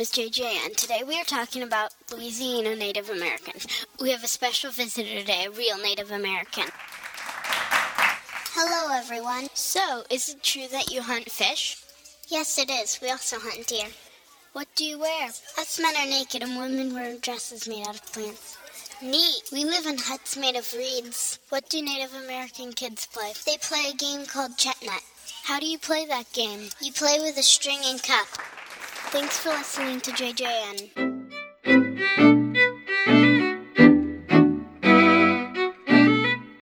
JJ, and today we are talking about Louisiana Native Americans. We have a special visitor today, a real Native American. Hello, everyone. So, is it true that you hunt fish? Yes, it is. We also hunt deer. What do you wear? Us men are naked and women wear dresses made out of plants. Neat. We live in huts made of reeds. What do Native American kids play? They play a game called Chetnut. How do you play that game? You play with a string and cup. Thanks for listening to JJN.